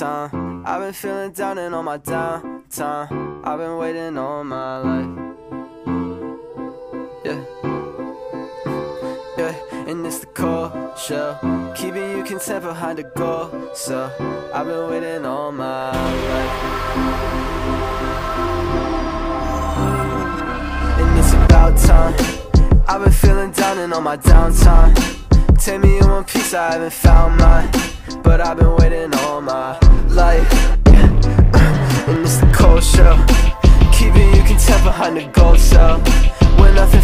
time. I've been feeling down and on my downtime. I've been waiting all my life. Yeah. Yeah, and it's the cold show. Keeping you content behind the goal. So uh, I've been waiting all my life. And it's about time. I've been feeling down and on my downtime. Take me in one piece, I haven't found mine. But I've been waiting all my show. Keeping you content behind the gold cell. When nothing